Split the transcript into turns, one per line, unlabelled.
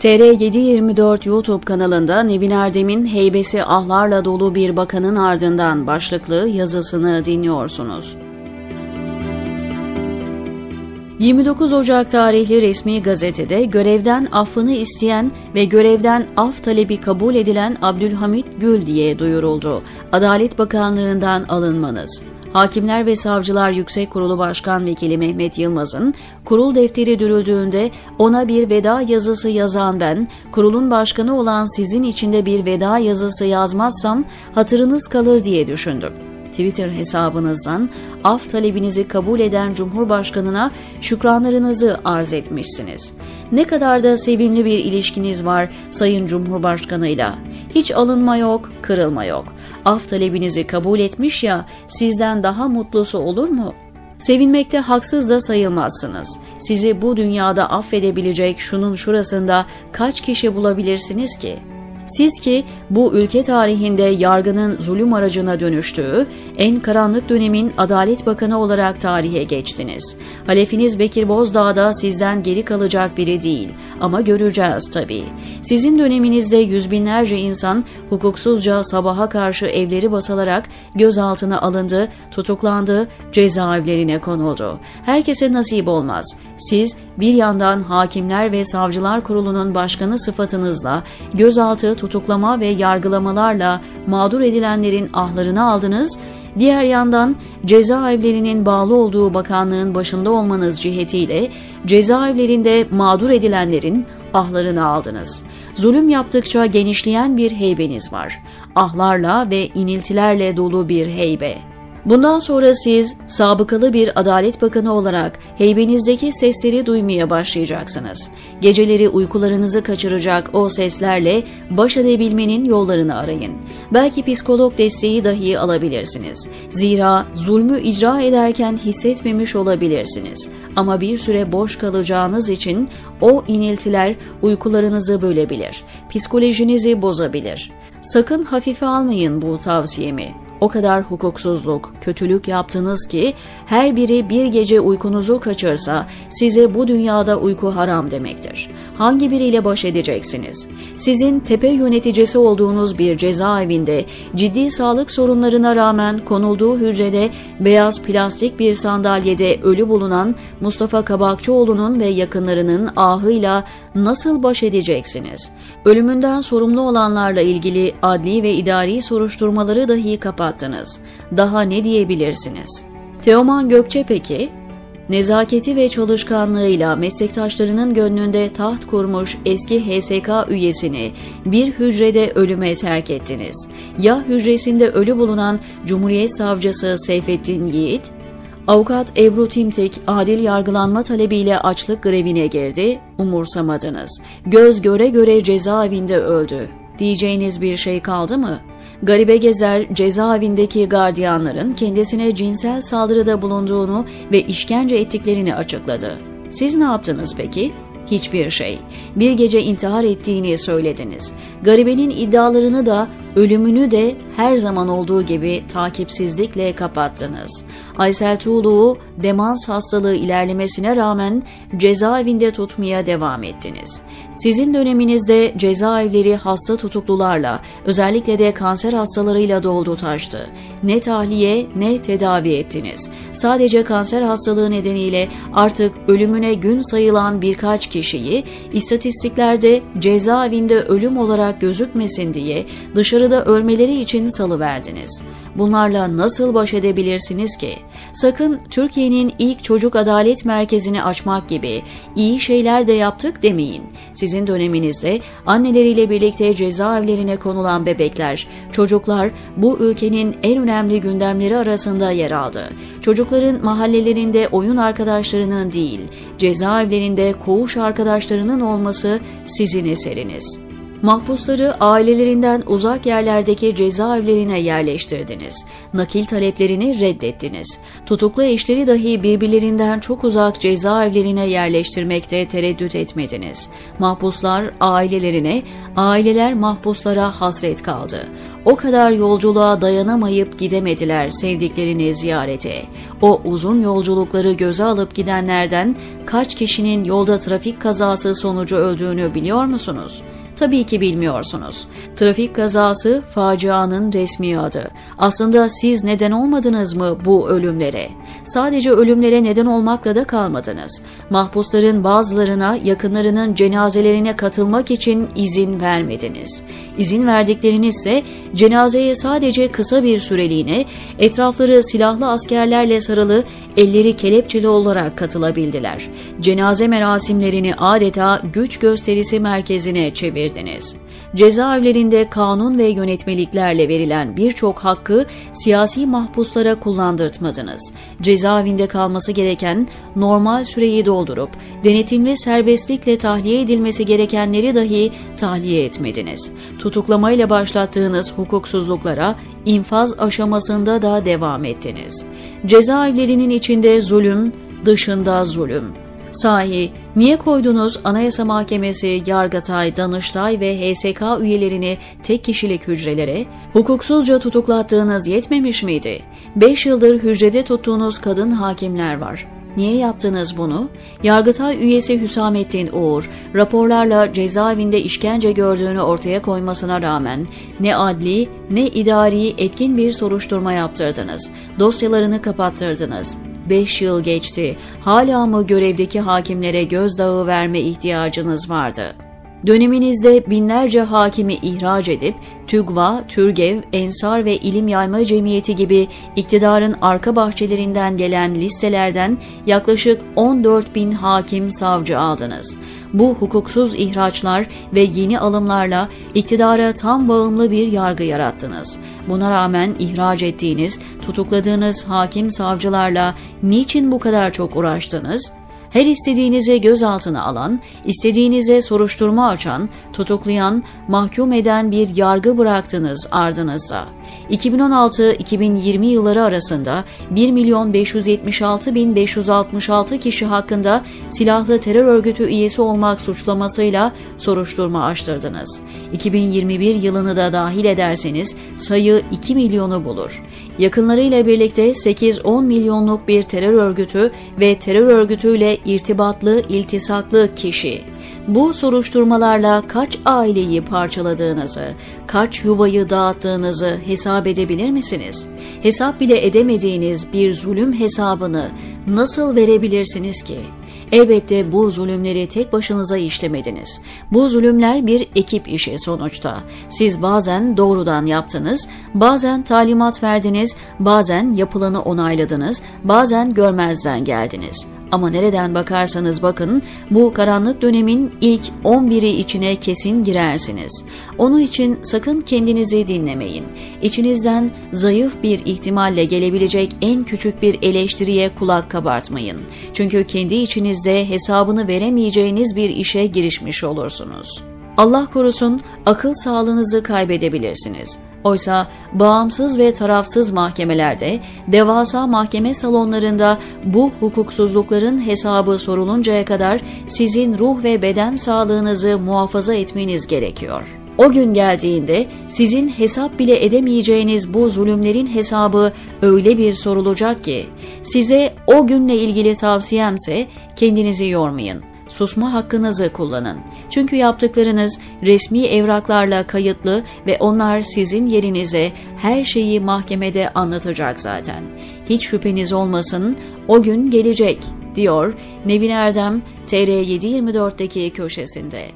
TR724 YouTube kanalında Nevin Erdem'in heybesi ahlarla dolu bir bakanın ardından başlıklı yazısını dinliyorsunuz. 29 Ocak tarihli resmi gazetede görevden affını isteyen ve görevden af talebi kabul edilen Abdülhamit Gül diye duyuruldu. Adalet Bakanlığı'ndan alınmanız. Hakimler ve Savcılar Yüksek Kurulu Başkan Vekili Mehmet Yılmaz'ın kurul defteri dürüldüğünde ona bir veda yazısı yazan ben, kurulun başkanı olan sizin içinde bir veda yazısı yazmazsam hatırınız kalır diye düşündüm. Twitter hesabınızdan af talebinizi kabul eden Cumhurbaşkanına şükranlarınızı arz etmişsiniz. Ne kadar da sevimli bir ilişkiniz var Sayın Cumhurbaşkanıyla. Hiç alınma yok, kırılma yok. Af talebinizi kabul etmiş ya, sizden daha mutlusu olur mu? Sevinmekte haksız da sayılmazsınız. Sizi bu dünyada affedebilecek şunun şurasında kaç kişi bulabilirsiniz ki?'' Siz ki bu ülke tarihinde yargının zulüm aracına dönüştüğü en karanlık dönemin Adalet Bakanı olarak tarihe geçtiniz. Halefiniz Bekir Bozdağ da sizden geri kalacak biri değil ama göreceğiz tabii. Sizin döneminizde yüz binlerce insan hukuksuzca sabaha karşı evleri basılarak gözaltına alındı, tutuklandı, cezaevlerine konuldu. Herkese nasip olmaz. Siz bir yandan Hakimler ve Savcılar Kurulu'nun başkanı sıfatınızla gözaltı, tutuklama ve yargılamalarla mağdur edilenlerin ahlarını aldınız, diğer yandan cezaevlerinin bağlı olduğu bakanlığın başında olmanız cihetiyle cezaevlerinde mağdur edilenlerin ahlarını aldınız. Zulüm yaptıkça genişleyen bir heybeniz var. Ahlarla ve iniltilerle dolu bir heybe. Bundan sonra siz sabıkalı bir adalet bakanı olarak heybenizdeki sesleri duymaya başlayacaksınız. Geceleri uykularınızı kaçıracak o seslerle baş edebilmenin yollarını arayın. Belki psikolog desteği dahi alabilirsiniz. Zira zulmü icra ederken hissetmemiş olabilirsiniz. Ama bir süre boş kalacağınız için o iniltiler uykularınızı bölebilir, psikolojinizi bozabilir. Sakın hafife almayın bu tavsiyemi. O kadar hukuksuzluk, kötülük yaptınız ki her biri bir gece uykunuzu kaçırsa size bu dünyada uyku haram demektir. Hangi biriyle baş edeceksiniz? Sizin tepe yöneticisi olduğunuz bir cezaevinde ciddi sağlık sorunlarına rağmen konulduğu hücrede beyaz plastik bir sandalyede ölü bulunan Mustafa Kabakçıoğlu'nun ve yakınlarının ahıyla nasıl baş edeceksiniz? Ölümünden sorumlu olanlarla ilgili adli ve idari soruşturmaları dahi kapattınız. Daha ne diyebilirsiniz? Teoman Gökçe peki? Nezaketi ve çalışkanlığıyla meslektaşlarının gönlünde taht kurmuş eski HSK üyesini bir hücrede ölüme terk ettiniz. Ya hücresinde ölü bulunan Cumhuriyet Savcısı Seyfettin Yiğit, Avukat Ebru Timtik adil yargılanma talebiyle açlık grevine girdi, umursamadınız. Göz göre göre cezaevinde öldü. Diyeceğiniz bir şey kaldı mı? Garibe Gezer cezaevindeki gardiyanların kendisine cinsel saldırıda bulunduğunu ve işkence ettiklerini açıkladı. Siz ne yaptınız peki? Hiçbir şey. Bir gece intihar ettiğini söylediniz. Garibenin iddialarını da ölümünü de her zaman olduğu gibi takipsizlikle kapattınız. Aysel Tuğlu'yu demans hastalığı ilerlemesine rağmen cezaevinde tutmaya devam ettiniz. Sizin döneminizde cezaevleri hasta tutuklularla, özellikle de kanser hastalarıyla doldu taştı. Ne tahliye ne tedavi ettiniz. Sadece kanser hastalığı nedeniyle artık ölümüne gün sayılan birkaç kişiyi istatistiklerde cezaevinde ölüm olarak gözükmesin diye dışarıda ölmeleri için salıverdiniz. Bunlarla nasıl baş edebilirsiniz ki? Sakın Türkiye'nin ilk çocuk adalet merkezini açmak gibi iyi şeyler de yaptık demeyin. Sizin döneminizde anneleriyle birlikte cezaevlerine konulan bebekler, çocuklar bu ülkenin en önemli gündemleri arasında yer aldı. Çocukların mahallelerinde oyun arkadaşlarının değil, cezaevlerinde koğuş arkadaşlarının olması sizin eseriniz.'' Mahpusları ailelerinden uzak yerlerdeki cezaevlerine yerleştirdiniz. Nakil taleplerini reddettiniz. Tutuklu eşleri dahi birbirlerinden çok uzak cezaevlerine yerleştirmekte tereddüt etmediniz. Mahpuslar ailelerine, aileler mahpuslara hasret kaldı. O kadar yolculuğa dayanamayıp gidemediler sevdiklerini ziyarete. O uzun yolculukları göze alıp gidenlerden kaç kişinin yolda trafik kazası sonucu öldüğünü biliyor musunuz? Tabii ki bilmiyorsunuz. Trafik kazası facianın resmi adı. Aslında siz neden olmadınız mı bu ölümlere? Sadece ölümlere neden olmakla da kalmadınız. Mahpusların bazılarına yakınlarının cenazelerine katılmak için izin vermediniz. İzin verdikleriniz ise cenazeye sadece kısa bir süreliğine etrafları silahlı askerlerle sarılı elleri kelepçeli olarak katılabildiler. Cenaze merasimlerini adeta güç gösterisi merkezine çevirdiniz. Cezaevlerinde kanun ve yönetmeliklerle verilen birçok hakkı siyasi mahpuslara kullandırtmadınız. Cezaevinde kalması gereken normal süreyi doldurup denetimli serbestlikle tahliye edilmesi gerekenleri dahi tahliye etmediniz. Tutuklamayla başlattığınız hukuksuzluklara infaz aşamasında da devam ettiniz. Cezaevlerinin içinde zulüm, dışında zulüm. Sahi niye koydunuz Anayasa Mahkemesi, Yargıtay, Danıştay ve HSK üyelerini tek kişilik hücrelere? Hukuksuzca tutuklattığınız yetmemiş miydi? 5 yıldır hücrede tuttuğunuz kadın hakimler var. Niye yaptınız bunu? Yargıtay üyesi Hüsamettin Uğur, raporlarla cezaevinde işkence gördüğünü ortaya koymasına rağmen ne adli ne idari etkin bir soruşturma yaptırdınız. Dosyalarını kapattırdınız. 5 yıl geçti. Hala mı görevdeki hakimlere gözdağı verme ihtiyacınız vardı? Döneminizde binlerce hakimi ihraç edip TÜGVA, TÜRGEV, Ensar ve İlim Yayma Cemiyeti gibi iktidarın arka bahçelerinden gelen listelerden yaklaşık 14 bin hakim savcı aldınız. Bu hukuksuz ihraçlar ve yeni alımlarla iktidara tam bağımlı bir yargı yarattınız. Buna rağmen ihraç ettiğiniz, tutukladığınız hakim savcılarla niçin bu kadar çok uğraştınız? Her istediğinizi gözaltına alan, istediğinize soruşturma açan, tutuklayan, mahkum eden bir yargı bıraktınız ardınızda. 2016-2020 yılları arasında 1 milyon 576 bin 566 kişi hakkında silahlı terör örgütü üyesi olmak suçlamasıyla soruşturma açtırdınız. 2021 yılını da dahil ederseniz sayı 2 milyonu bulur. Yakınlarıyla birlikte 8-10 milyonluk bir terör örgütü ve terör örgütüyle irtibatlı, iltisaklı kişi. Bu soruşturmalarla kaç aileyi parçaladığınızı, kaç yuvayı dağıttığınızı hesap edebilir misiniz? Hesap bile edemediğiniz bir zulüm hesabını nasıl verebilirsiniz ki? Elbette bu zulümleri tek başınıza işlemediniz. Bu zulümler bir ekip işi sonuçta. Siz bazen doğrudan yaptınız, bazen talimat verdiniz, bazen yapılanı onayladınız, bazen görmezden geldiniz. Ama nereden bakarsanız bakın bu karanlık dönemin ilk 11'i içine kesin girersiniz. Onun için sakın kendinizi dinlemeyin. İçinizden zayıf bir ihtimalle gelebilecek en küçük bir eleştiriye kulak kabartmayın. Çünkü kendi içinizde hesabını veremeyeceğiniz bir işe girişmiş olursunuz. Allah korusun akıl sağlığınızı kaybedebilirsiniz. Oysa bağımsız ve tarafsız mahkemelerde, devasa mahkeme salonlarında bu hukuksuzlukların hesabı soruluncaya kadar sizin ruh ve beden sağlığınızı muhafaza etmeniz gerekiyor. O gün geldiğinde sizin hesap bile edemeyeceğiniz bu zulümlerin hesabı öyle bir sorulacak ki size o günle ilgili tavsiyemse kendinizi yormayın susma hakkınızı kullanın. Çünkü yaptıklarınız resmi evraklarla kayıtlı ve onlar sizin yerinize her şeyi mahkemede anlatacak zaten. Hiç şüpheniz olmasın, o gün gelecek, diyor Nevin Erdem TR724'deki köşesinde.